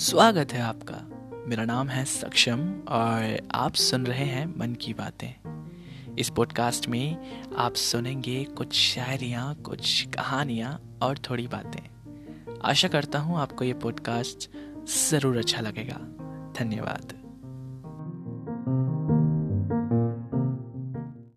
स्वागत है आपका। मेरा नाम है सक्षम और आप सुन रहे हैं मन की बातें। इस पॉडकास्ट में आप सुनेंगे कुछ शायरियाँ, कुछ कहानियाँ और थोड़ी बातें। आशा करता हूँ आपको ये पॉडकास्ट ज़रूर अच्छा लगेगा। धन्यवाद।